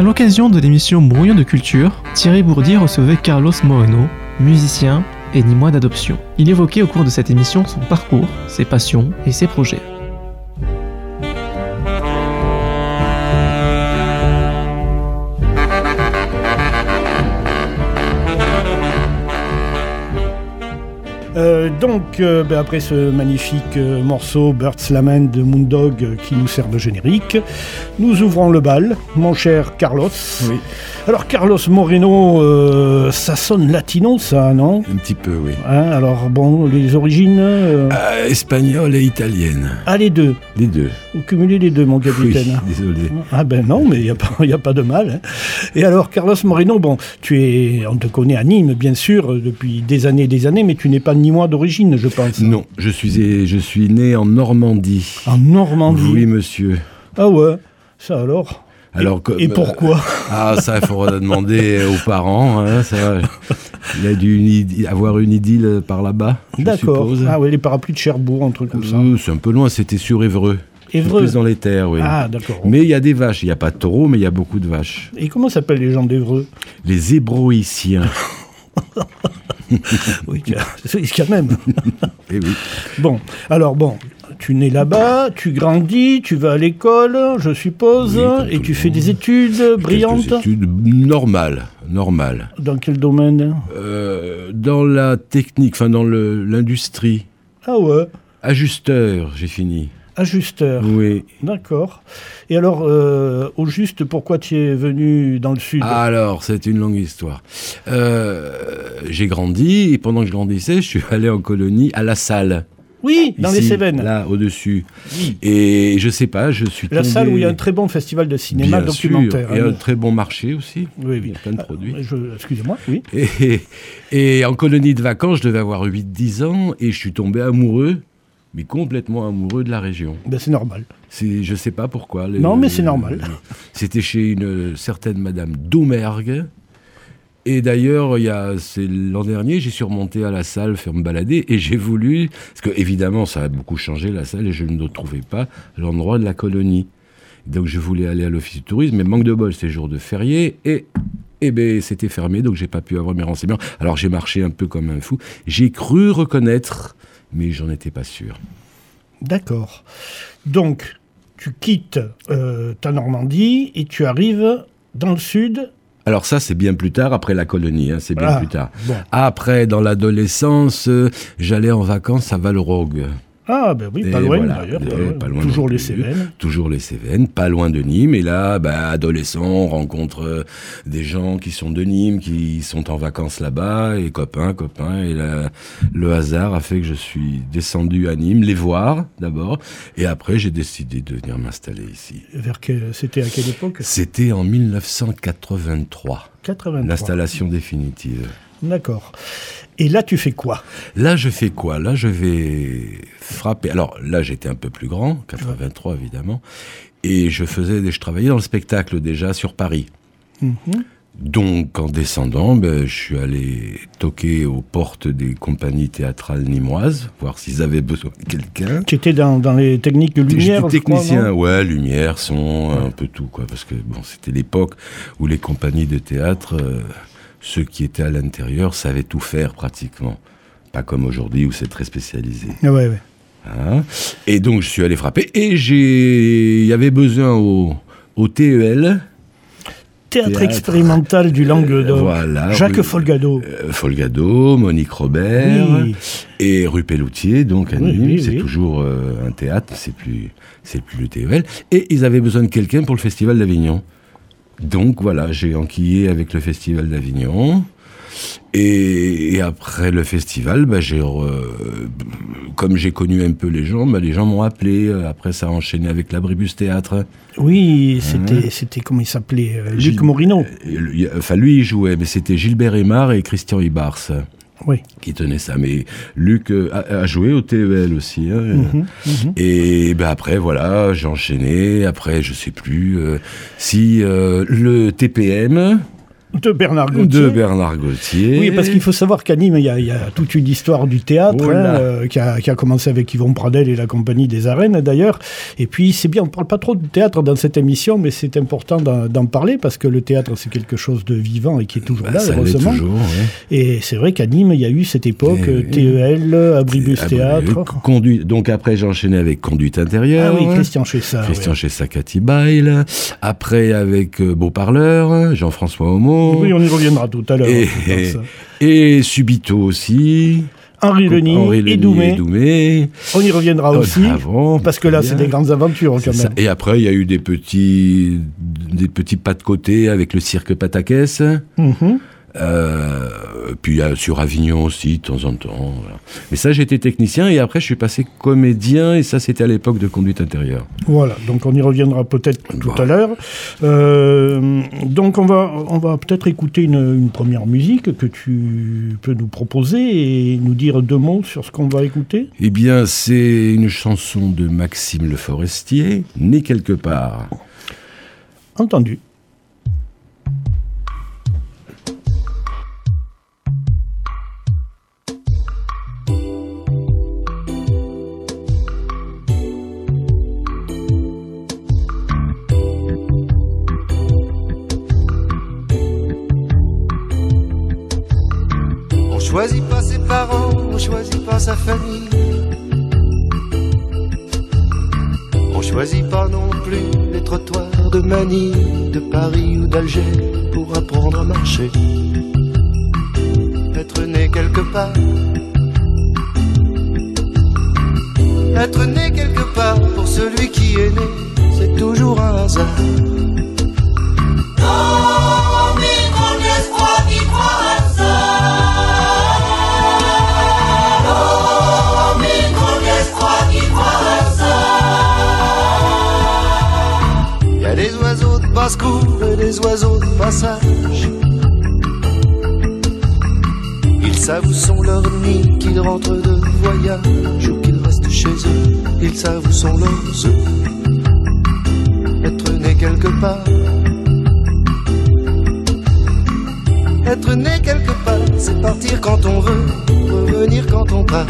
À l'occasion de l'émission Brouillon de culture, Thierry Bourdier recevait Carlos Moreno, musicien et nîmois d'adoption. Il évoquait au cours de cette émission son parcours, ses passions et ses projets. Euh, donc, euh, ben, après ce magnifique euh, morceau Bird's Lament de Moondog qui nous sert de générique, nous ouvrons le bal, mon cher Carlos. Oui. Alors, Carlos Moreno, ça sonne latino, ça, non? Un petit peu, oui. Hein, Alors, bon, les origines espagnole et italienne. Ah, les deux. Les deux. Vous cumulez les deux, mon Oui, capitaine. désolé. Ah ben non, mais il n'y a, pas- y a pas de mal. hein. Et alors, Carlos Moreno, bon, tu es, on te connaît à Nîmes, bien sûr, depuis des années et des années, mais tu n'es pas nîmois d'origine, je pense. Non, je suis, je suis né en Normandie. En Normandie. Oui, monsieur. Ah ouais, ça alors? Alors, Et pourquoi? Ah, ça, il faudra demander aux parents. hein, ça, il a dû une avoir une idylle par là-bas, D'accord. Ah oui, les parapluies de Cherbourg, un truc comme ça. Euh, C'est un peu loin, c'était sur Évreux. Évreux. Plus dans les terres, oui. Ah d'accord. Mais il y a des vaches. Il n'y a pas de taureaux, mais il y a beaucoup de vaches. Et comment s'appellent les gens d'Evreux Les Hébroïciens. Oui, c'est quand même. Eh oui. Bon, alors bon, tu nais là-bas, tu grandis, tu vas à l'école, je suppose, Oui, et tu fais des études brillantes. Quelques études normales. Normales. Dans quel domaine? Euh, dans la technique, enfin dans l'industrie. Ah ouais, Ajusteur, j'ai fini. Ajusteur. Oui. D'accord. Et alors, euh, au juste, pourquoi tu es venu dans le sud? Alors, c'est une longue histoire. Euh, j'ai grandi et pendant que je grandissais, je suis allé en colonie à la salle. Oui, dans les Cévennes. Là, au-dessus. Oui. Et je sais pas, je suis La tombé- salle où il y a un très bon festival de cinéma Bien documentaire. sûr, et hein. un très bon marché aussi. Oui, Il oui. y a plein de produits. Euh, je- Excusez-moi, oui. Et, et en colonie de vacances, je devais avoir 8-10 ans et je suis tombé amoureux, mais complètement amoureux de la région. Ben, c'est normal. C'est, je sais pas pourquoi. le- Non, mais c'est normal. C'était chez une certaine Madame Domergue. Et d'ailleurs, il y a, c'est l'an dernier, j'ai surmonté à la salle faire me balader et j'ai voulu, parce que évidemment, ça a beaucoup changé la salle et je ne le trouvais pas l'endroit de la colonie. Donc je voulais aller à l'office du tourisme, mais manque de bol, c'est jour de férié et eh ben, c'était fermé, donc j'ai pas pu avoir mes renseignements. Alors j'ai marché un peu comme un fou. J'ai cru reconnaître, mais j'en étais pas sûr. D'accord. Donc, tu quittes euh, ta Normandie et tu arrives dans le sud. Alors ça, c'est bien plus tard, après la colonie, hein, c'est bien Ah, plus tard. bon. Après, dans l'adolescence, euh, j'allais en vacances à Valrogue. Ah, ben oui, pas loin voilà, d'ailleurs. Toujours les. Cévennes. Toujours les Cévennes, pas loin de Nîmes. Et là, bah, adolescent, on rencontre euh, des gens qui sont de Nîmes, qui sont en vacances là-bas, et copains, copains. Et là, le hasard a fait que je suis descendu à Nîmes, les voir d'abord. Et après, j'ai décidé de venir m'installer ici. Vers que- C'était à quelle époque? C'était en 1983, 83. l'installation définitive. D'accord. Et là, tu fais quoi? Là, je fais quoi? Là, je vais frapper. Alors là, j'étais un peu plus grand, 83 évidemment, et je faisais, je travaillais dans le spectacle déjà sur Paris. Mhm. Donc, en descendant, ben, je suis allé toquer aux portes des compagnies théâtrales nîmoises, voir s'ils avaient besoin de quelqu'un. Tu étais dans, dans les techniques de lumière crois, technicien, non? Ouais, lumière, son, un peu tout, quoi, parce que bon, c'était l'époque où les compagnies de théâtre, euh, ceux qui étaient à l'intérieur savaient tout faire pratiquement. Pas comme aujourd'hui où c'est très spécialisé. Ah ouais, ouais. Hein? Et donc je suis allé frapper et j'ai, il y avait besoin au, au TEL, Théâtre, Théâtre. expérimental du Languedoc. voilà, Jacques Folgado. euh, Folgado, Monique Robert Oui. et rue Pelletier, donc à Oui, Nîmes, c'est toujours euh, un théâtre, c'est plus, c'est plus le TEL. Et ils avaient besoin de quelqu'un pour le Festival d'Avignon. Donc voilà, j'ai enquillé avec le Festival d'Avignon. Et, et après le festival, bah, j'ai, euh, comme j'ai connu un peu les gens, bah, les gens m'ont appelé. Euh, Après, ça a enchaîné avec l'Abribus Théâtre. Oui, c'était, c'était comment il s'appelait euh, Luc Gilles- Morino. A- Enfin, lui, il jouait, mais c'était Gilbert Aymar et Christian Ibars Oui. qui tenaient ça. Mais Luc euh, a, a joué au TEL aussi. hein. Mhm, mhm. Et ben après, voilà, j'ai enchaîné. Après, je sais plus euh, si euh, le TPM, de Bernard Gauthier. De Bernard Gauthier. Oui, parce qu'il faut savoir qu'à Nîmes, il y, a, il y, a toute une histoire du théâtre Oh hein, euh, qui, a, qui a commencé avec Yvon Pradel et la compagnie des arènes d'ailleurs. Et puis c'est bien, on ne parle pas trop de théâtre dans cette émission, mais c'est important d'en parler parce que le théâtre c'est quelque chose de vivant et qui est toujours Bah, là, ça heureusement. toujours, ouais. Et c'est vrai qu'à Nîmes, il y a eu cette époque Et- euh, TEL, Abribus Ah, Théâtre. bah, conduit- donc après, j'ai enchaîné avec Conduite intérieure. Ah oui. Christian Chessard. Christian oui. chez Sakati Bail. Après, avec euh, Beau Parleur, Jean-François Homo. Oui, on y reviendra tout à l'heure. Et, pense. et Subito aussi. Henri Leni Henri et Doumé. Doumé. On y reviendra Oh, aussi. avant, Parce que là, c'est des grandes aventures quand C'est ça. même. Et après, il y a eu des petits, des petits pas de côté avec le cirque Patakès. Mhm. Euh, puis euh, sur Avignon aussi, de temps en temps. voilà. Mais ça, j'étais technicien et après, je suis passé comédien et ça, c'était à l'époque de conduite intérieure. Voilà, donc on y reviendra peut-être tout à l'heure. Euh, donc on va, on va peut-être écouter une, une première musique que tu peux nous proposer et nous dire deux mots sur ce qu'on va écouter. Eh bien, c'est une chanson de Maxime Le Forestier, Né quelque part. Entendu. Sa famille. On choisit pas non plus les trottoirs de Manille, de Paris ou d'Alger pour apprendre à marcher. Être né quelque part. Être né quelque part pour celui qui est né, c'est toujours un hasard. Basse-cour et des oiseaux de passage. Ils savent où sont leurs nids, qu'ils rentrent de voyage ou qu'ils restent chez eux. Ils savent où sont leurs œufs. Être né quelque part. Être né quelque part, c'est partir quand on veut, revenir quand on part.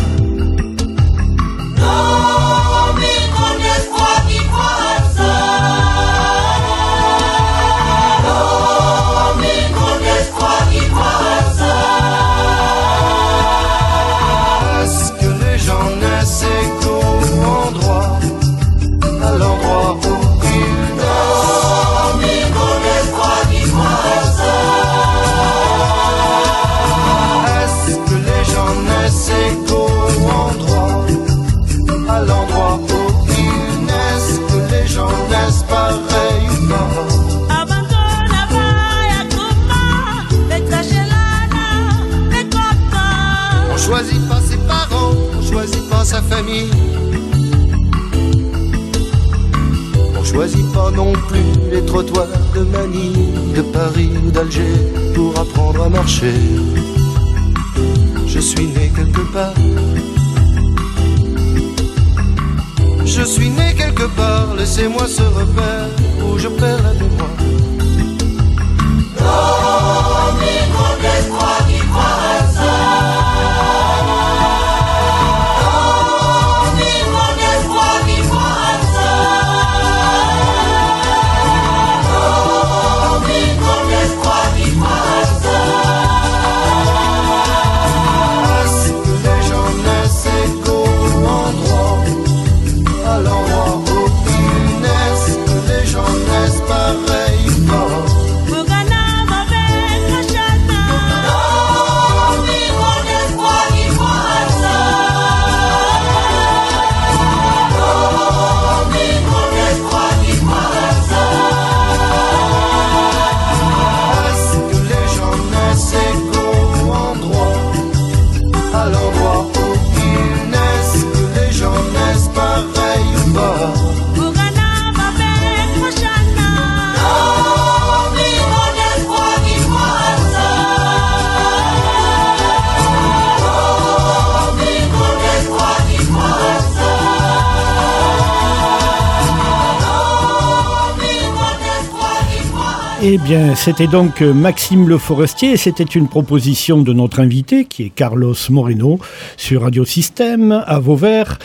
C'était donc euh, Maxime Le Forestier c'était une proposition de notre invité qui est Carlos Moreno sur Radio Système à Vauvert.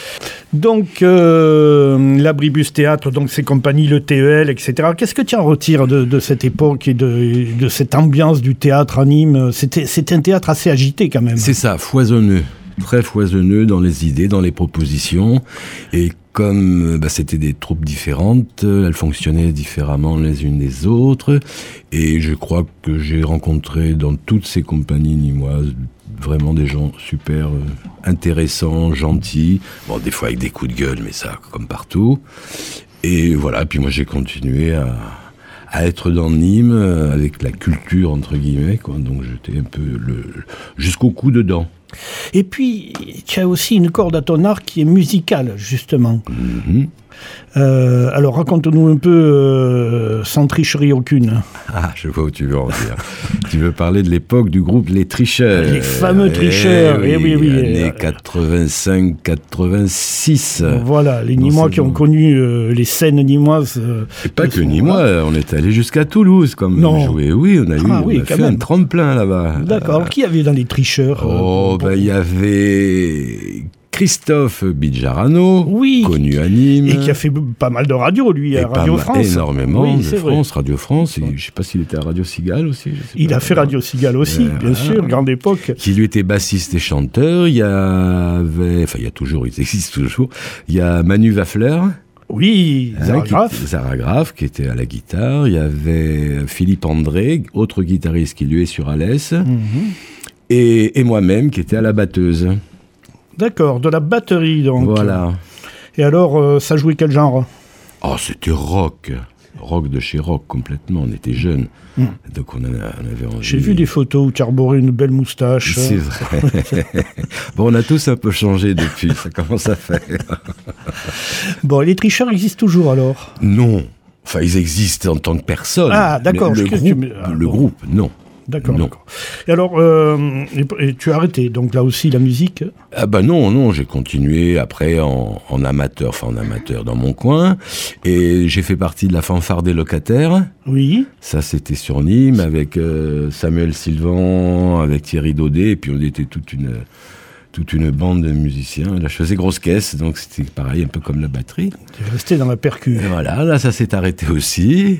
Donc, euh, l'Abribus Théâtre, donc ses compagnies, le TEL, etc. Qu'est-ce que tu en retires de, cette époque et de, de cette ambiance du théâtre à Nîmes c'était un théâtre assez agité quand même. C'est ça, foisonneux. Très foisonneux dans les idées, dans les propositions. Et comme euh, bah, c'était des troupes différentes, euh, elles fonctionnaient différemment les unes des autres. Et je crois que j'ai rencontré dans toutes ces compagnies nîmoises vraiment des gens super euh, intéressants, gentils. Bon, des fois avec des coups de gueule, mais ça, comme partout. Et voilà, puis moi j'ai continué à, être dans Nîmes avec la culture entre guillemets. Donc j'étais un peu jusqu'au cou dedans. Et puis, tu as aussi une corde à ton arc qui est musicale, justement. Mhm. Euh, alors, raconte-nous un peu, euh, sans tricherie aucune. Ah, je vois où tu veux en venir. tu veux parler de l'époque du groupe Les Tricheurs. Les fameux Tricheurs, eh oui, oui. Années 85-86. Voilà, les Nîmois qui ont connu euh, les scènes nîmoises. Et pas que Nîmois, on est allé jusqu'à Toulouse comme Non. jouer. Oui, on a eu Ah on oui, a quand fait un même. tremplin là-bas. D'accord. Qui y avait dans les tricheurs Oh, ben il y avait Christophe Bidjarano, Oui. connu à Nîmes. Et qui a fait pas mal de radio, lui, Et à Radio France. Énormément Oui, de vrai. France, Radio France. Et je sais pas s'il était à Radio Cigale aussi. je sais Il pas. a fait Radio Cigale aussi, Euh, bien sûr, grande époque. Qui lui était bassiste et chanteur. Il y avait, enfin il y a toujours, ils existent toujours. Il y a Manu Waffler. Oui, hein, Zara qui- Graff. Zara Graff, qui était à la guitare. Il y avait Philippe André, autre guitariste qui lui est sur Alès. Mhm. Et, et moi-même qui était à la batteuse. D'accord, de la batterie donc. Voilà. Et alors, euh, ça jouait quel genre? Oh, c'était rock. Rock de chez rock, complètement. On était jeunes. Mm. Donc on, en a- on avait envie. J'ai vu des photos où tu arborais une belle moustache. C'est vrai. bon, on a tous un peu changé depuis. Ça commence à faire. Bon, les tricheurs existent toujours alors? Non. Enfin, ils existent en tant que personne. Ah, d'accord, Le que tu ah, le bon. groupe, non. D'accord. Et alors, euh, et, et tu as arrêté, donc là aussi la musique? Ah bah non, non, j'ai continué après en, en amateur, enfin en amateur dans mon coin, et j'ai fait partie de la fanfare des locataires. Oui. Ça, c'était sur Nîmes avec euh, Samuel Sylvan, avec Thierry Daudet, et puis on était toute une toute une bande de musiciens. Là, je faisais grosse caisse, donc c'était pareil, un peu comme la batterie. Tu es resté dans la percu. Et voilà, là, ça s'est arrêté aussi.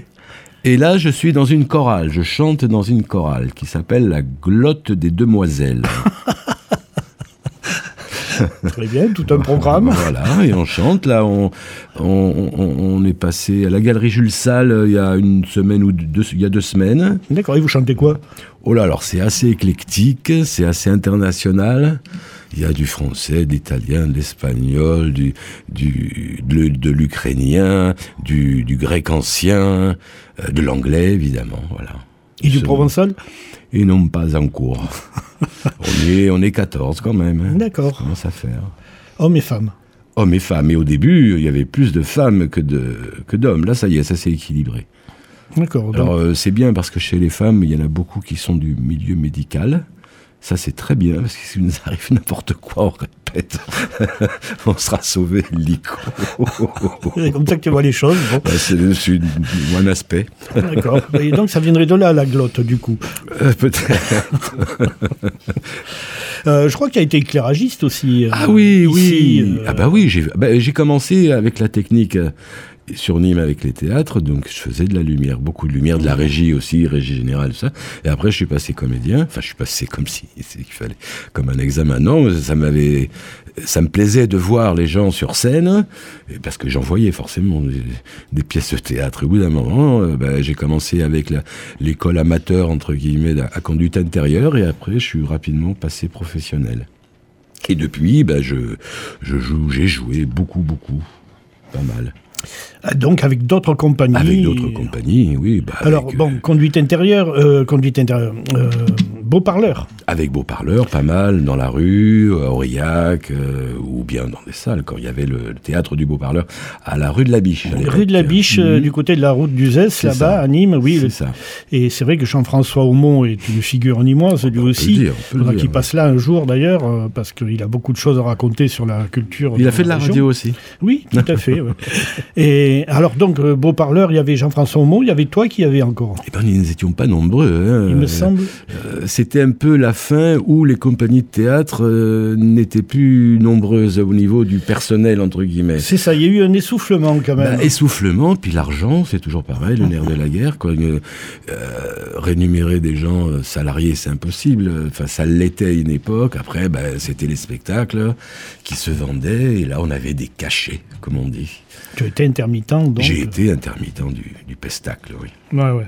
Et là, je suis dans une chorale. Je chante dans une chorale qui s'appelle la Glotte des Demoiselles. Très bien, tout un programme. Voilà, et on chante. Là, on, on, on- on est passé à la Galerie Jules Salle euh, il y a une semaine ou deux, il y a deux semaines. D'accord, et vous chantez quoi? Oh là, alors c'est assez éclectique, c'est assez international. Il y a du français, de l'italien, de l'espagnol, du, du, de, de l'ukrainien, du, du grec ancien, euh, de l'anglais évidemment, voilà. Et du provençal Et non pas en cours. on, est, on est 14 quand même. hein. D'accord. Comment ça faire Hommes et femmes. Hommes et femmes. Et au début, il y avait plus de femmes que de que d'hommes. Là, ça y est, ça s'est équilibré. D'accord. donc- Alors euh, c'est bien parce que chez les femmes, il y en a beaucoup qui sont du milieu médical. Ça c'est très bien parce que si nous arrive n'importe quoi, on on sera sauvé lico. C'est comme ça que tu vois les choses. bon. Bah, c'est un aspect. D'accord. Et donc ça viendrait de là, la glotte, du coup. Euh, Peut-être. Euh, je crois qu'il a été éclairagiste aussi. euh, Ah oui, oui. ici, Ah bah oui, j'ai bah, j'ai commencé avec la technique sur Nîmes avec les théâtres, donc je faisais de la lumière, beaucoup de lumière, de la régie aussi, régie générale, tout ça. Et après, je suis passé comédien. Enfin, je suis passé comme si qu'il fallait, comme un examen. Non, ça m'avait, ça me plaisait de voir les gens sur scène, parce que j'en voyais forcément des, pièces de théâtre. Au bout d'un moment, euh, bah, j'ai commencé avec l'école amateur entre guillemets à, à conduite intérieure, et après, je suis rapidement passé professionnel. Et depuis, bah, je, je joue, j'ai joué beaucoup, beaucoup, pas mal. Ah, Donc avec d'autres compagnies. Avec d'autres compagnies, oui. Bah, Alors avec, bon, euh, conduite intérieure, euh, conduite intérieure. euh, beau parleur. Avec beau parleurs, pas mal, dans la rue, à Aurillac, euh, ou bien dans des salles, quand il y avait le, le théâtre du beau parleur, à la rue de la Biche. Rue de la Biche, du côté de la route du Zès, là-bas, à Nîmes, oui. C'est le- ça. Et c'est vrai que Jean-François Aumont est une figure nîmoise, lui aussi. dire, on dire, qu'il ouais. passe là un jour, d'ailleurs, parce qu'il a beaucoup de choses à raconter sur la culture. Il a fait de la radio aussi. Oui, tout à fait. ouais. Et alors, donc, euh, beau parleur, il y avait Jean-François Aumont, il y avait toi qui y avait encore. Eh ben, nous n'étions pas nombreux. hein. Il me semble. euh, C'était un peu la fin où les compagnies de théâtre euh, n'étaient plus nombreuses au niveau du personnel, entre guillemets. C'est ça, il y a eu un essoufflement quand même. Bah, essoufflement, puis l'argent, c'est toujours pareil, le nerf de la guerre. Quoi. Euh, rémunérer des gens salariés, c'est impossible. Enfin, ça l'était à une époque. Après, bah, c'était les spectacles qui se vendaient, et là, on avait des cachets, comme on dit. Tu as été intermittent, donc. J'ai été intermittent du, du pestacle, oui. Ouais, ouais.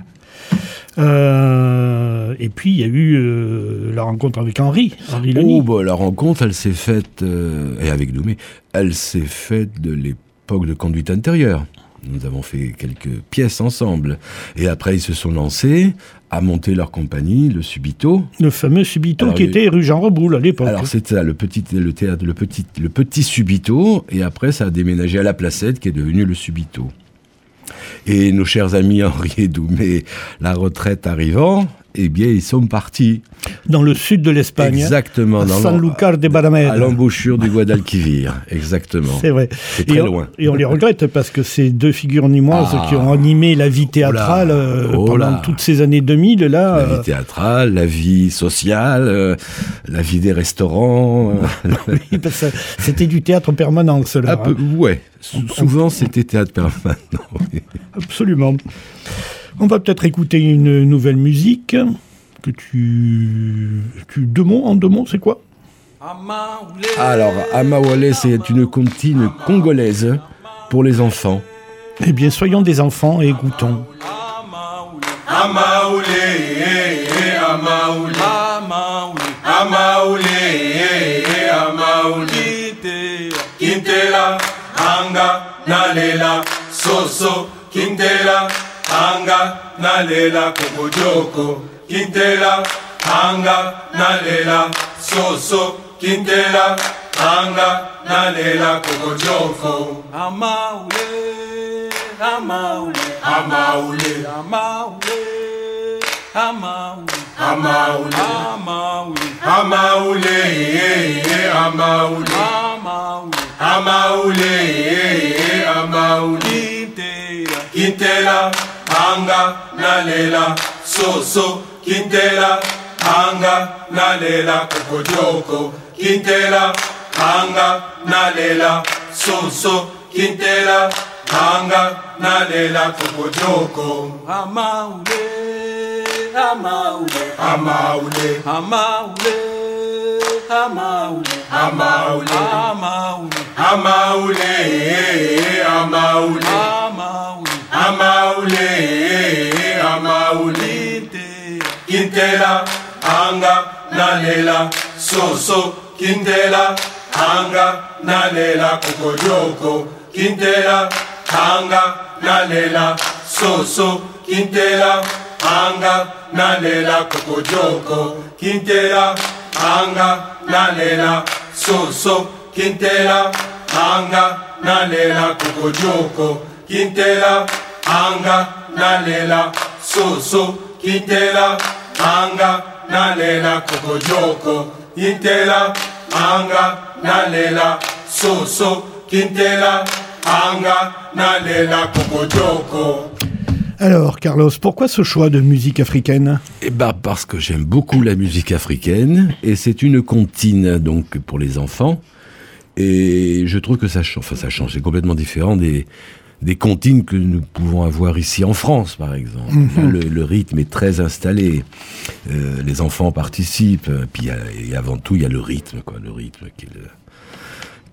Euh, et puis, il y a eu euh, la rencontre avec Henri, Henri Leni. Oh, bah, la rencontre, elle s'est faite, euh, et avec Doumé, elle s'est faite de l'époque de conduite intérieure. Nous avons fait quelques pièces ensemble. Et après, ils se sont lancés à monter leur compagnie, le Subito. Le fameux Subito Alors, qui était rue Jean Reboul à l'époque. Alors, c'était ça, le petit, le théâtre, le petit, le petit Subito. Et après, ça a déménagé à la Placette, qui est devenu le Subito. Et nos chers amis Henri et Doumé, la retraite arrivant, eh bien, ils sont partis. Dans le sud de l'Espagne. Exactement. à dans San l'en- Lucar de Barrameda. À l'embouchure du Guadalquivir, exactement. C'est vrai. C'est très et on, loin. Et on les regrette parce que ces deux figures nîmoises Ah. qui ont animé la vie théâtrale euh, Oh pendant là. toutes ces années 2000, là. La euh, vie théâtrale, la vie sociale, euh, la vie des restaurants. oui, parce que C'était du théâtre permanent, cela. peu- hein. ouais. Sou- souvent, c'était théâtre permanent. Absolument. On va peut-être écouter une nouvelle musique que tu, tu deux mots en deux mots, c'est quoi? Alors, Amawale, c'est une comptine congolaise pour les enfants. Eh bien, soyons des enfants et écoutons. Amaule, amaule, amaule, amaule. Kintela, anga, nalela, soso. Kintela, anga, nalela, kokojoko. Kintela, anga, nalela, soso. Kintela, anga, nalela, kokojoko. Amaule, amaule, amaule, amaule, amaule, amaule, amaule, amaule, eh, amaule, amaule, amaule, eh, eh, amaule, Quintela, anga, nalela, soso, Quintela, anga, nalela, kokojoko, kintela. Anga, nalela, soso, kintela. Anga, nalela, kokojoko. Amaule, amaule, amaule, amaule, amaule, amaule, amaule, amaule, amaule, amaule, Quintela, anga, nalela, soso, Quintela, anga, nalela, kokojoko, Quintela, anga, nalela, soso, Quintela, anga, nalela, kokojoko, Quintela, anga, nalela, soso, Quintela, anga, nalela, kokojoko, Quintela, anga, nalela, soso, Quintela, anga, nalela, kokojoko, Quintela, anga, nalela, soso, Quintela, anga, nalela, kokojoko. Alors, Carlos, pourquoi ce choix de musique africaine? Eh ben, parce que j'aime beaucoup la musique africaine et c'est une comptine donc pour les enfants. Et je trouve que ça change, enfin ça change, c'est complètement différent des des comptines que nous pouvons avoir ici en France, par exemple. Là, le, le rythme est très installé, Euh, les enfants participent, puis y a- et avant tout il y a le rythme, quoi, le rythme qui est, le-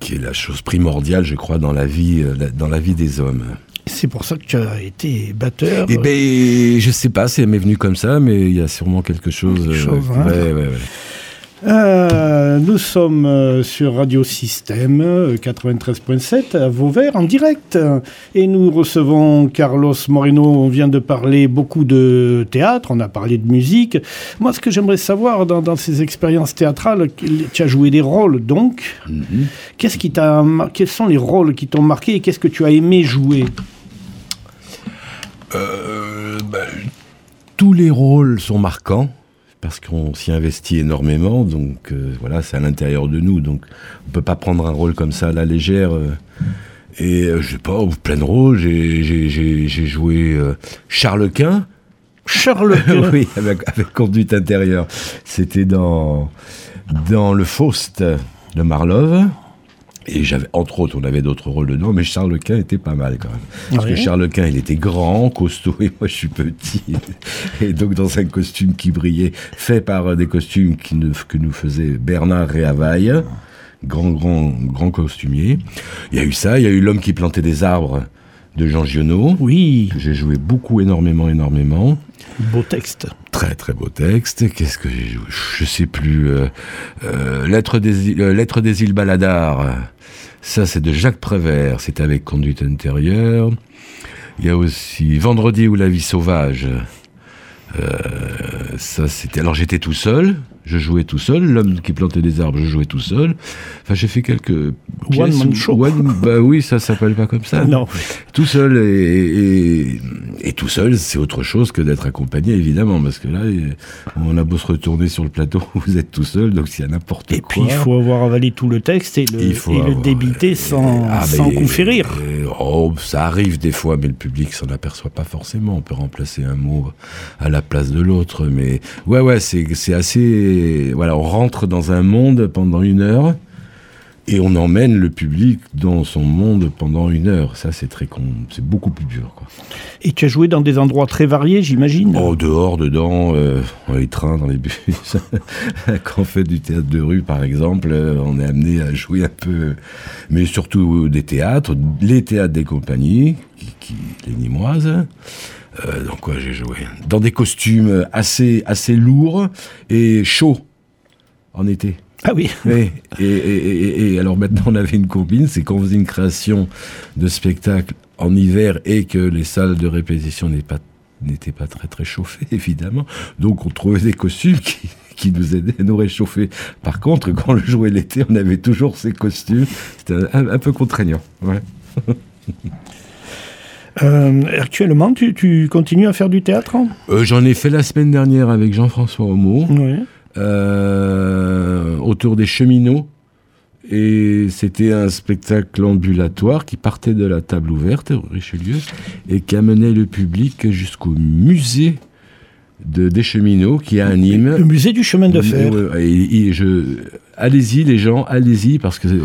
qui est la chose primordiale, je crois, dans la vie, euh, dans la vie des hommes. C'est pour ça que tu as été batteur. Eh ben, je sais pas, c'est m'est venu comme ça, mais il y a sûrement quelque chose. Quelque euh, chose, hein. ouais, ouais, ouais. Euh, nous sommes euh, sur Radio Système euh, 93.7 à Vauvert en direct et nous recevons Carlos Moreno. On vient de parler beaucoup de théâtre, on a parlé de musique. Moi, ce que j'aimerais savoir dans, dans ces expériences théâtrales, tu as joué des rôles donc. Mhm. Qu'est-ce qui t'a, quels sont les rôles qui t'ont marqué et qu'est-ce que tu as aimé jouer? Euh, ben, tous les rôles sont marquants parce qu'on s'y investit énormément, donc euh, voilà, c'est à l'intérieur de nous, donc on peut pas prendre un rôle comme ça à la légère. euh, et euh, je sais pas, plein de rôles. J'ai, joué Charles Quint. Charles oui, avec, avec conduite intérieure. C'était dans, dans le Faust de Marlove. Et j'avais, entre autres, on avait d'autres rôles dedans, mais Charles Quint était pas mal quand même. Parce que Charles Quint, il était grand, costaud, et moi je suis petit. Et donc dans un costume qui brillait, fait par des costumes qui ne- que nous faisait Bernard Réavaille, grand, grand, grand costumier. Il y a eu ça, il y a eu L'homme qui plantait des arbres de Jean Giono, Oui, que j'ai joué beaucoup, énormément, énormément. beau texte. Très très beau texte. Qu'est-ce que j'ai joué? Je sais plus. Euh, euh, Lettre des îles, euh, Lettre des îles Baladars. Ça c'est de Jacques Prévert. C'est avec conduite intérieure. Il y a aussi Vendredi ou la vie sauvage. Euh, ça c'était. Alors j'étais tout seul. Je jouais tout seul. L'homme qui plantait des arbres, je jouais tout seul. Enfin j'ai fait quelques. One man show. One- bah oui, ça s'appelle pas comme ça. Non. Tout seul et, et, et tout seul, c'est autre chose que d'être accompagné, évidemment, parce que là, on a beau se retourner sur le plateau, vous êtes tout seul, donc s'il y a n'importe quoi. Et puis il faut avoir avalé tout le texte et le, débiter sans, Ah, sans mais- coup férir. euh, oh, ça arrive des fois, mais le public s'en aperçoit pas forcément. On peut remplacer un mot à la place de l'autre, mais ouais, ouais, c'est c'est. Voilà, on rentre dans un monde pendant une heure. Et on emmène le public dans son monde pendant une heure. Ça, c'est très con. C'est beaucoup plus dur. Quoi. Et tu as joué dans des endroits très variés, j'imagine? Oh, dehors, dedans, euh, dans les trains, dans les bus. Quand on fait du théâtre de rue, par exemple, euh, on est amené à jouer un peu, mais surtout des théâtres, les théâtres des compagnies, qui, qui- les Nîmoises. Euh, dans quoi j'ai joué Dans des costumes assez, assez lourds et chauds en été. Ah oui. Et, et- et- et alors maintenant on avait une combine, c'est qu'on faisait une création de spectacle en hiver et que les salles de répétition n'étaient pas, très très chauffées évidemment, donc on trouvait des costumes qui, qui nous aidaient à nous réchauffer. Par contre, quand on jouait l'été, on avait toujours ces costumes, c'était un, un peu contraignant. Ouais. Euh, actuellement, tu, tu continues à faire du théâtre hein Euh, J'en ai fait la semaine dernière avec Jean-François Homo. Oui. euh, autour des cheminots. Et c'était un spectacle ambulatoire qui partait de la table ouverte, Richelieu, et qui amenait le public jusqu'au musée de, des cheminots qui anime. Le musée du chemin de fer. Ouais, et- et je, allez-y les gens, allez-y parce que euh,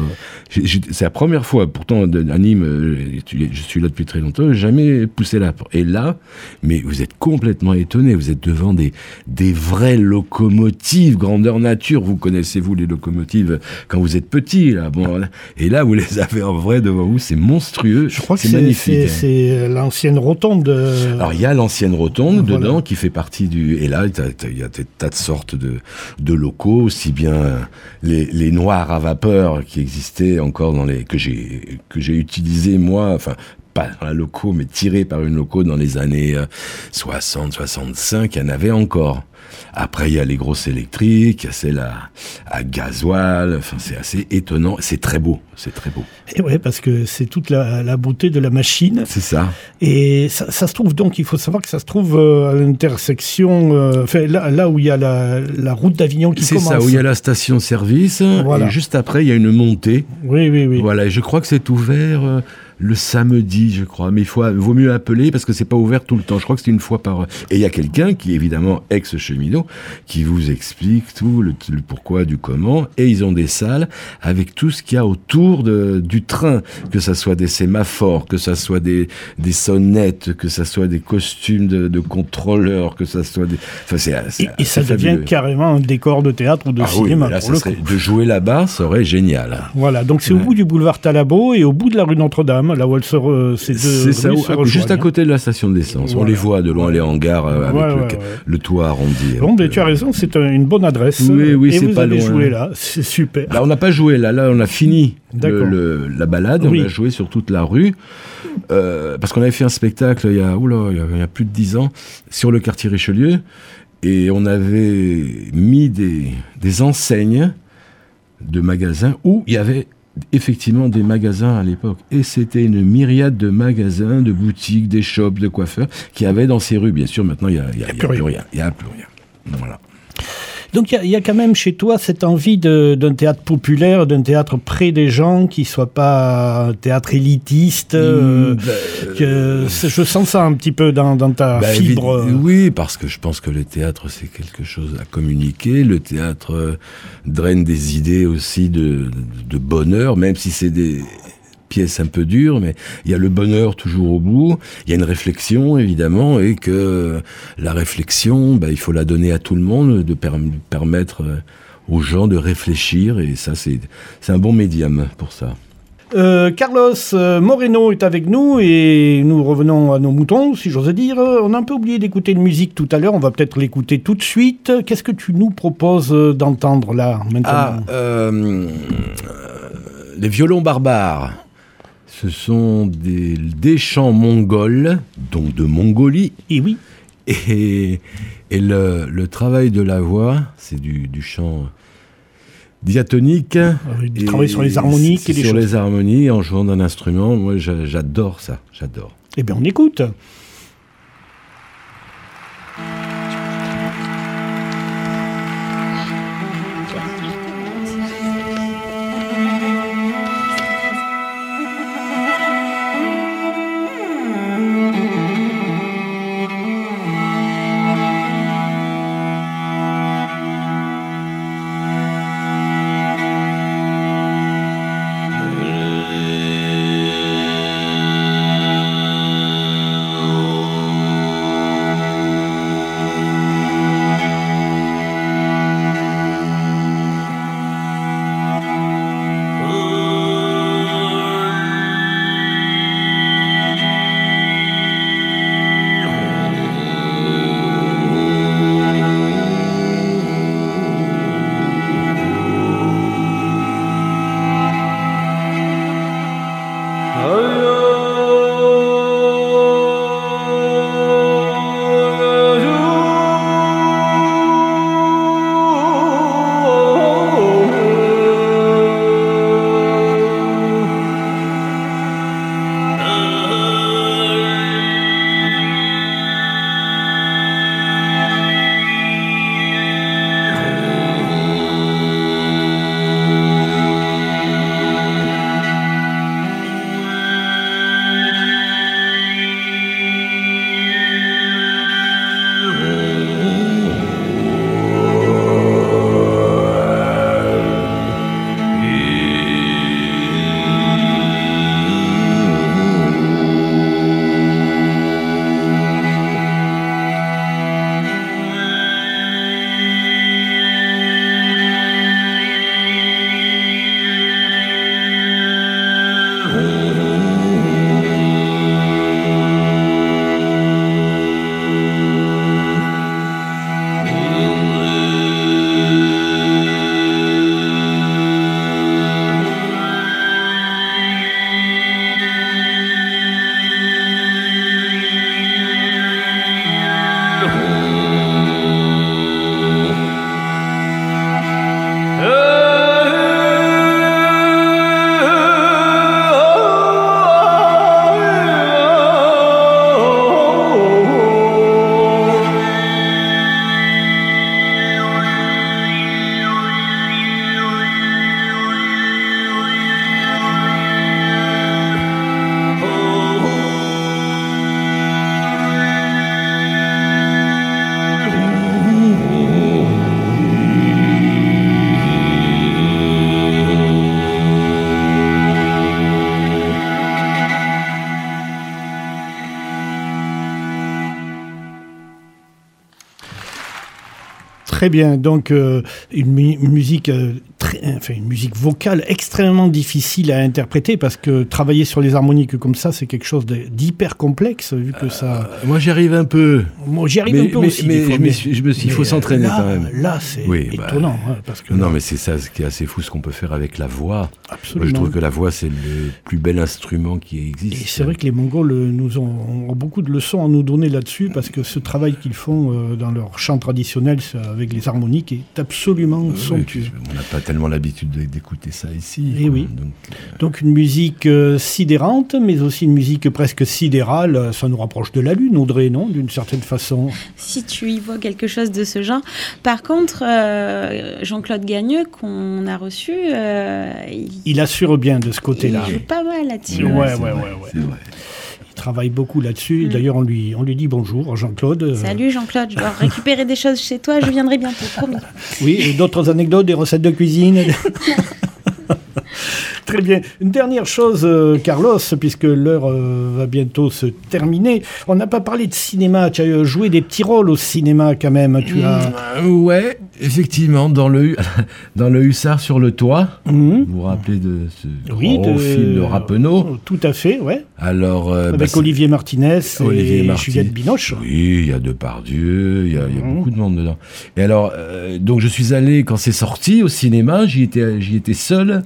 c'est la première fois. Pourtant, à Nîmes, euh, je suis là depuis très longtemps, jamais poussé porte. Et là, mais vous êtes complètement étonné. Vous êtes devant des des vraies locomotives grandeur nature. Vous connaissez vous les locomotives quand vous êtes petit là. Bon, là- et là vous les avez en vrai devant vous. C'est monstrueux. Je crois que c'est magnifique. c'est- hein. c'est l'ancienne rotonde. de- Alors il y a l'ancienne rotonde Voilà. dedans qui fait partie du et là il y a des tas de sortes de, de locaux aussi bien euh, les, les noirs à vapeur qui existaient encore dans les que j'ai que j'ai utilisé moi enfin pas un locaux mais tirés par une loco dans les années euh, 60 65 il y en avait encore après il y a les grosses électriques il y a celles à, gasoil enfin c'est assez étonnant c'est très beau c'est très beau Et ouais, parce que c'est toute la, la beauté de la machine. c'est ça Et ça, ça se trouve donc, il faut savoir que ça se trouve euh, à l'intersection, euh, enfin, là, là où il y a la, la route d'Avignon qui c'est commence. ça où il y a la station service Voilà. et juste après il y a une montée Oui, oui, oui. Voilà, et je crois que c'est ouvert euh, le samedi, je crois. Mais il faut, vaut mieux appeler parce que c'est pas ouvert tout le temps. Je crois que c'est une fois par. Et il y a quelqu'un qui, évidemment, ex-cheminot, qui vous explique tout, le, le pourquoi, du comment. Et ils ont des salles avec tout ce qu'il y a autour de, du train, que ça soit des sémaphores, que ça soit des, des sonnettes, que ça soit des costumes de, de contrôleurs, que ça soit des. Enfin, c'est. c'est Et, et ça devient carrément un décor de théâtre ou de Ah cinéma. là, pour le serait- coup. de jouer là-bas, ça serait génial. Voilà, donc c'est Ouais. au bout du boulevard Talabot et au bout de la rue Notre-Dame. Là où elle se re- ces deux C'est ça, se à- juste à rejoignent. côté de la station d'essence. On Voilà. les voit de loin, les hangars euh, avec Ouais, le, ouais, ouais. le toit arrondi. Bon, ben, tu as raison, c'est un- une bonne adresse. Oui, oui, c'est pas loin. jouer là, c'est super. Là, on n'a pas joué, là, là, on a fini le- D'accord. le- la balade, Oui. on a joué sur toute la rue, euh, parce qu'on avait fait un spectacle il y, a, oula, il, y a, il y a plus de dix ans sur le quartier Richelieu, et on avait mis des, des enseignes de magasins où il y avait effectivement des magasins à l'époque. Et c'était une myriade de magasins, de boutiques, des shops, de coiffeurs qu'il y avait dans ces rues. Bien sûr, maintenant, il n'y a, il y a- il y a plus rien. Il n'y a plus rien. Voilà. Donc il y a- il y, a quand même chez toi cette envie d'un théâtre populaire, d'un théâtre près des gens, qui soit pas un théâtre élitiste. euh, Mm, bah, que c'est- je sens ça un petit peu dans, dans ta Bah, fibre. Oui, parce que je pense que le théâtre, c'est quelque chose à communiquer. Le théâtre euh, draine des idées aussi de, de bonheur, même si c'est des pièces un peu dures, mais il y a le bonheur toujours au bout. Il y a une réflexion, évidemment, et que la réflexion, bah, il faut la donner à tout le monde, de per- permettre euh, aux gens de réfléchir, et ça, c'est un bon médium pour ça. Euh, Carlos euh, Moreno est avec nous et nous revenons à nos moutons, si j'ose dire. On a un peu oublié d'écouter une musique tout à l'heure, on va peut-être l'écouter tout de suite. Qu'est-ce que tu nous proposes d'entendre là, maintenant? Ah, euh, les violons barbares. Ce sont des, des chants mongols, donc de Mongolie. Et oui, Et, et le, le travail de la voix, c'est du, du chant diatonique. Et travaille sur les et les Sur choses. les harmonies, en jouant d'un instrument. Moi, j'a- j'adore ça. J'adore. Eh bien, on écoute. Très bien, donc euh, une, mu- une musique euh, enfin, une musique vocale extrêmement difficile à interpréter parce que travailler sur les harmoniques comme ça, c'est quelque chose d'hyper complexe vu que ça. Euh, Moi, j'y arrive un peu. Moi, j'y arrive mais- un peu mais- aussi. mais fois, je me suis- il faut s'entraîner quand même. Là, c'est Oui, bah, étonnant hein, parce que Non, mais c'est ça ce qui est assez fou, ce qu'on peut faire avec la voix. Moi, absolument. je trouve que la voix, c'est le plus bel instrument qui existe. Et c'est vrai que les Mongols euh, nous ont, ont beaucoup de leçons à nous donner là-dessus parce que ce travail qu'ils font euh, dans leur chant traditionnel avec les harmoniques est absolument Oui, somptueux. on n'a pas tellement l'habitude de- d'écouter ça ici. Eh quoi. oui. Donc, Donc une musique euh, sidérante, mais aussi une musique presque sidérale. Euh, Ça nous rapproche de la Lune, Audrey, non D'une certaine façon? si tu y vois quelque chose de ce genre. Par contre, euh, Jean-Claude Gagneux, qu'on a reçu, euh, il, Il assure bien de ce côté-là. il joue pas mal là-dessus. Ouais, ouais, ouais, ouais. Travaille beaucoup là-dessus. Mm. D'ailleurs, on lui, on lui dit bonjour, Jean-Claude. Euh, Salut Jean-Claude, je dois récupérer des choses chez toi, je viendrai bientôt, promis. Oui, et d'autres anecdotes, des recettes de cuisine. Très bien. Une dernière chose, euh, Carlos, puisque l'heure euh, va bientôt se terminer. On n'a pas parlé de cinéma. Tu as euh, joué des petits rôles au cinéma quand même. Tu as. Euh, ouais, effectivement, dans le, dans le Hussard sur le toit. Mhm. Vous vous rappelez de ce Oui, gros de- film de Rappeneau Tout à fait, ouais. Alors, euh, bah, Avec c'est- Olivier Martinez Olivier et Marty. Juliette Binoche. Oui, il y a Depardieu, il y a, il y a Mhm. beaucoup de monde dedans. Et alors, donc je suis allé, quand c'est sorti au cinéma, j'y étais, j'y étais seul.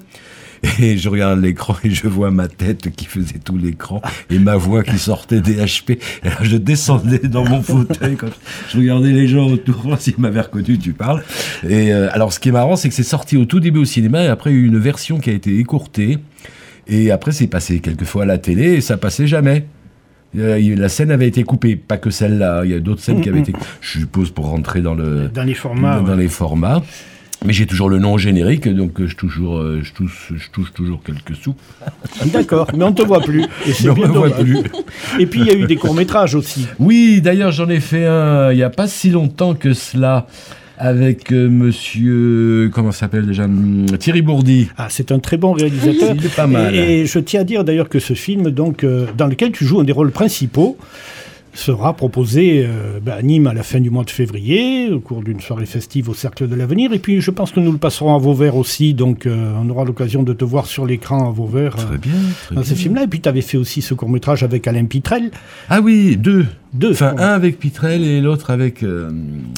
Et je regarde l'écran et je vois ma tête qui faisait tout l'écran et ma voix qui sortait des HP. Et alors je descendais dans mon fauteuil quand je regardais les gens autour, s'ils m'avaient reconnu, tu parles. Et euh, alors ce qui est marrant, c'est que c'est sorti au tout début au cinéma et après il y a eu une version qui a été écourtée. Et après c'est passé quelques fois à la télé et ça passait jamais. La scène avait été coupée, pas que celle-là. Il y a d'autres scènes qui avaient été, je suppose, pour rentrer dans le Dans les formats. dans ouais. les formats. Mais j'ai toujours le nom générique, donc euh, je, toujours, euh, je, touche, je touche toujours quelques sous. D'accord, mais on ne te voit plus. Et c'est Mais on bien me voit dommage. plus. Et puis il y a eu des courts-métrages aussi. Oui, d'ailleurs, j'en ai fait un il n'y a pas si longtemps que cela avec euh, monsieur. Comment ça s'appelle déjà Hum, Thierry Bourdi. Ah, c'est un très bon réalisateur. Il est pas mal. Et, et je tiens à dire d'ailleurs que ce film, donc, euh, dans lequel tu joues un des rôles principaux, sera proposé euh, ben, à Nîmes à la fin du mois de février, au cours d'une soirée festive au Cercle de l'Avenir. Et puis je pense que nous le passerons à Vauvert aussi, donc euh, on aura l'occasion de te voir sur l'écran à Vauvert. euh, Très bien. très dans bien. ce film-là, et puis tu avais fait aussi ce court-métrage avec Alain Pitrel. Ah oui, deux. Deux. Enfin, un avec Pitrel et l'autre avec euh,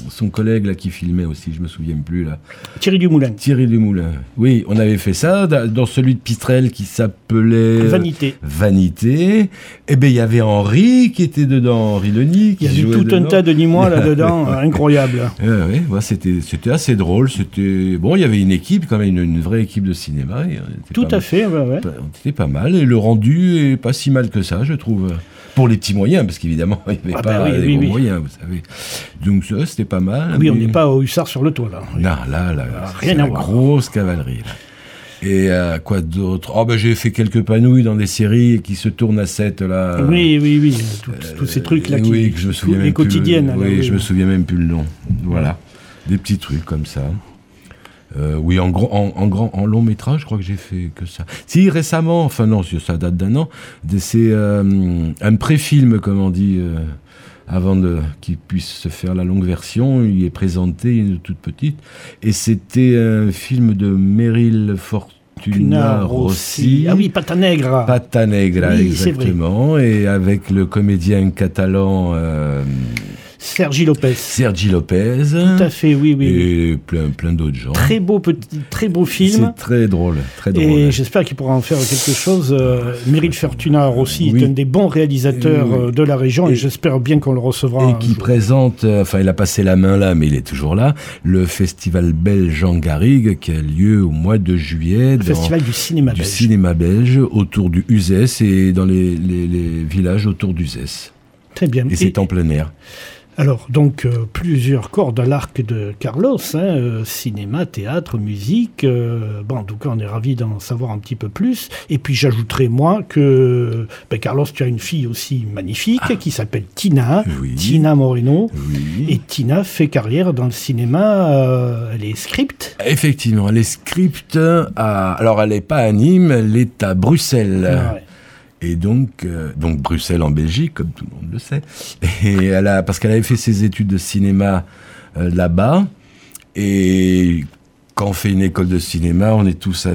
son collègue là qui filmait aussi, je me souviens plus là. Thierry Dumoulin. Thierry Dumoulin. Oui, on avait fait ça da- dans celui de Pitrel qui s'appelait euh, Vanité. Vanité. Eh ben il y avait Henri qui était dedans, Henri qui Il y jouait tout un tas de Nîmois là-dedans, euh, incroyable. Ouais, ouais, ouais, c'était c'était assez drôle. C'était bon, il y avait une équipe quand même, une, une vraie équipe de cinéma. était Tout à fait, ouais, On était pas mal et le rendu est pas si mal que ça, je trouve. Pour les petits moyens, parce qu'évidemment, il n'y avait Ah pas bah oui, les oui, gros oui. moyens, vous savez. Donc ça, c'était pas mal. Oui, on n'est pas au hussard sur le toit là. non, là, là, c'est rien à la voir. grosse cavalerie. Là. Et euh, quoi d'autre? Oh, ben j'ai fait quelques panouilles dans des séries qui se tournent à 7 là. Oui, oui, oui. Tout- tous ces trucs là Euh, qui. oui, que je me souviens les même plus quotidiennes. là, oui, oui. je me souviens même plus le nom. Voilà, des petits trucs comme ça. Euh, oui, en, gros, en, en grand, en long métrage, je crois que j'ai fait que ça. Si récemment, enfin non, ça date d'un an. C'est euh, un pré-film, comme on dit, euh, avant de qu'il puisse se faire la longue version. Il est présenté une toute petite, et c'était un film de Meryl Fortuna Rossi. Ah oui, Pata Negra. Pata Negra, Oui, exactement, et avec le comédien catalan euh, Sergi Lopez. Sergi Lopez, Tout à fait, oui, oui. et plein, plein d'autres gens. Très beau petit, très beau film. C'est très drôle, très drôle. Et j'espère qu'il pourra en faire quelque chose. Euh, Meryl Fortuna aussi Oui. est un des bons réalisateurs Oui. euh, de la région et, Et- j'espère bien qu'on le recevra. Et qui présente, euh, enfin il a passé la main là, mais il est toujours là, le festival belge Jean Garrigue qui a lieu au mois de juillet Le festival du cinéma du belge. cinéma belge autour du Uzès et dans les, les- les villages autour d'Uzès. Très bien. Et Et- c'est en plein air. Alors, donc, euh, plusieurs cordes à l'arc de Carlos, hein, euh, cinéma, théâtre, musique. euh, bon, en tout cas, on est ravis d'en savoir un petit peu plus. Et puis, j'ajouterai, moi, que ben, Carlos, tu as une fille aussi magnifique qui s'appelle Tina, Ah. Oui. Tina Moreno. Oui. Et Tina fait carrière dans le cinéma, elle est script. Effectivement, elle est script à... Alors, elle n'est pas à Nîmes, elle est à Bruxelles. Ah ouais. Et donc, euh, donc Bruxelles en Belgique, comme tout le monde le sait. Et elle a, parce qu'elle avait fait ses études de cinéma euh, là-bas. Et quand on fait une école de cinéma, on est tous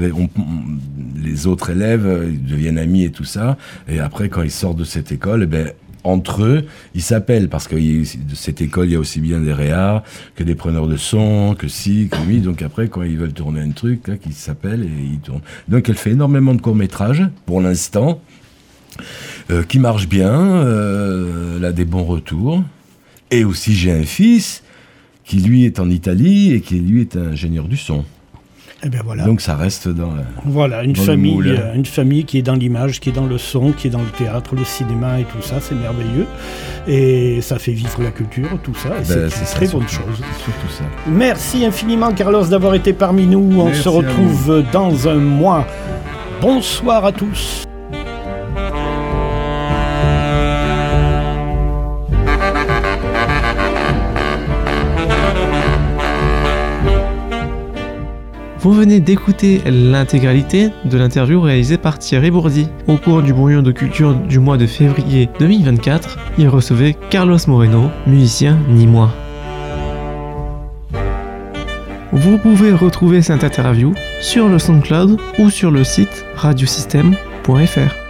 les autres élèves, euh, ils deviennent amis et tout ça. Et après, quand ils sortent de cette école, eh ben, entre eux, ils s'appellent parce que de cette école, il y a aussi bien des réas que des preneurs de son, que si, que oui. Donc après, quand ils veulent tourner un truc, là, qu'ils s'appellent et ils tournent. Donc elle fait énormément de courts métrages pour l'instant, euh, qui marchent bien. Euh, elle a des bons retours. Et aussi, j'ai un fils qui lui est en Italie et qui lui est ingénieur du son. Eh bien voilà. Donc ça reste dans. la- Voilà, une Dans famille, euh, une famille qui est dans l'image, qui est dans le son, qui est dans le théâtre, le cinéma et tout ça, c'est merveilleux. Et ça fait vivre la culture, tout ça, et Ben, c'est une ça, très bonne surtout. chose. Surtout ça. Merci infiniment Carlos d'avoir été parmi nous. On Merci se retrouve dans un mois. Bonsoir à tous. Vous venez d'écouter l'intégralité de l'interview réalisée par Thierry Bourdi. Au cours du brouillon de culture du mois de février 2024, il recevait Carlos Moreno, musicien nîmois. Vous pouvez retrouver cette interview sur le SoundCloud ou sur le site radiosystème.fr.